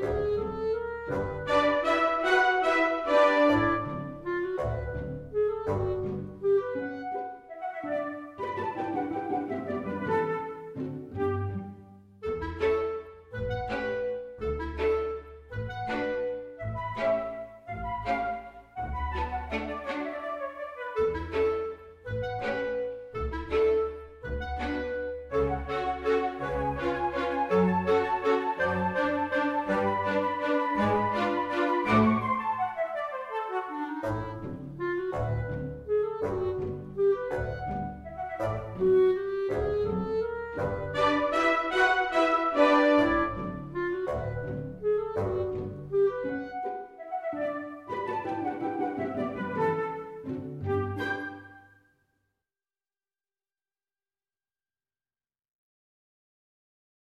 Música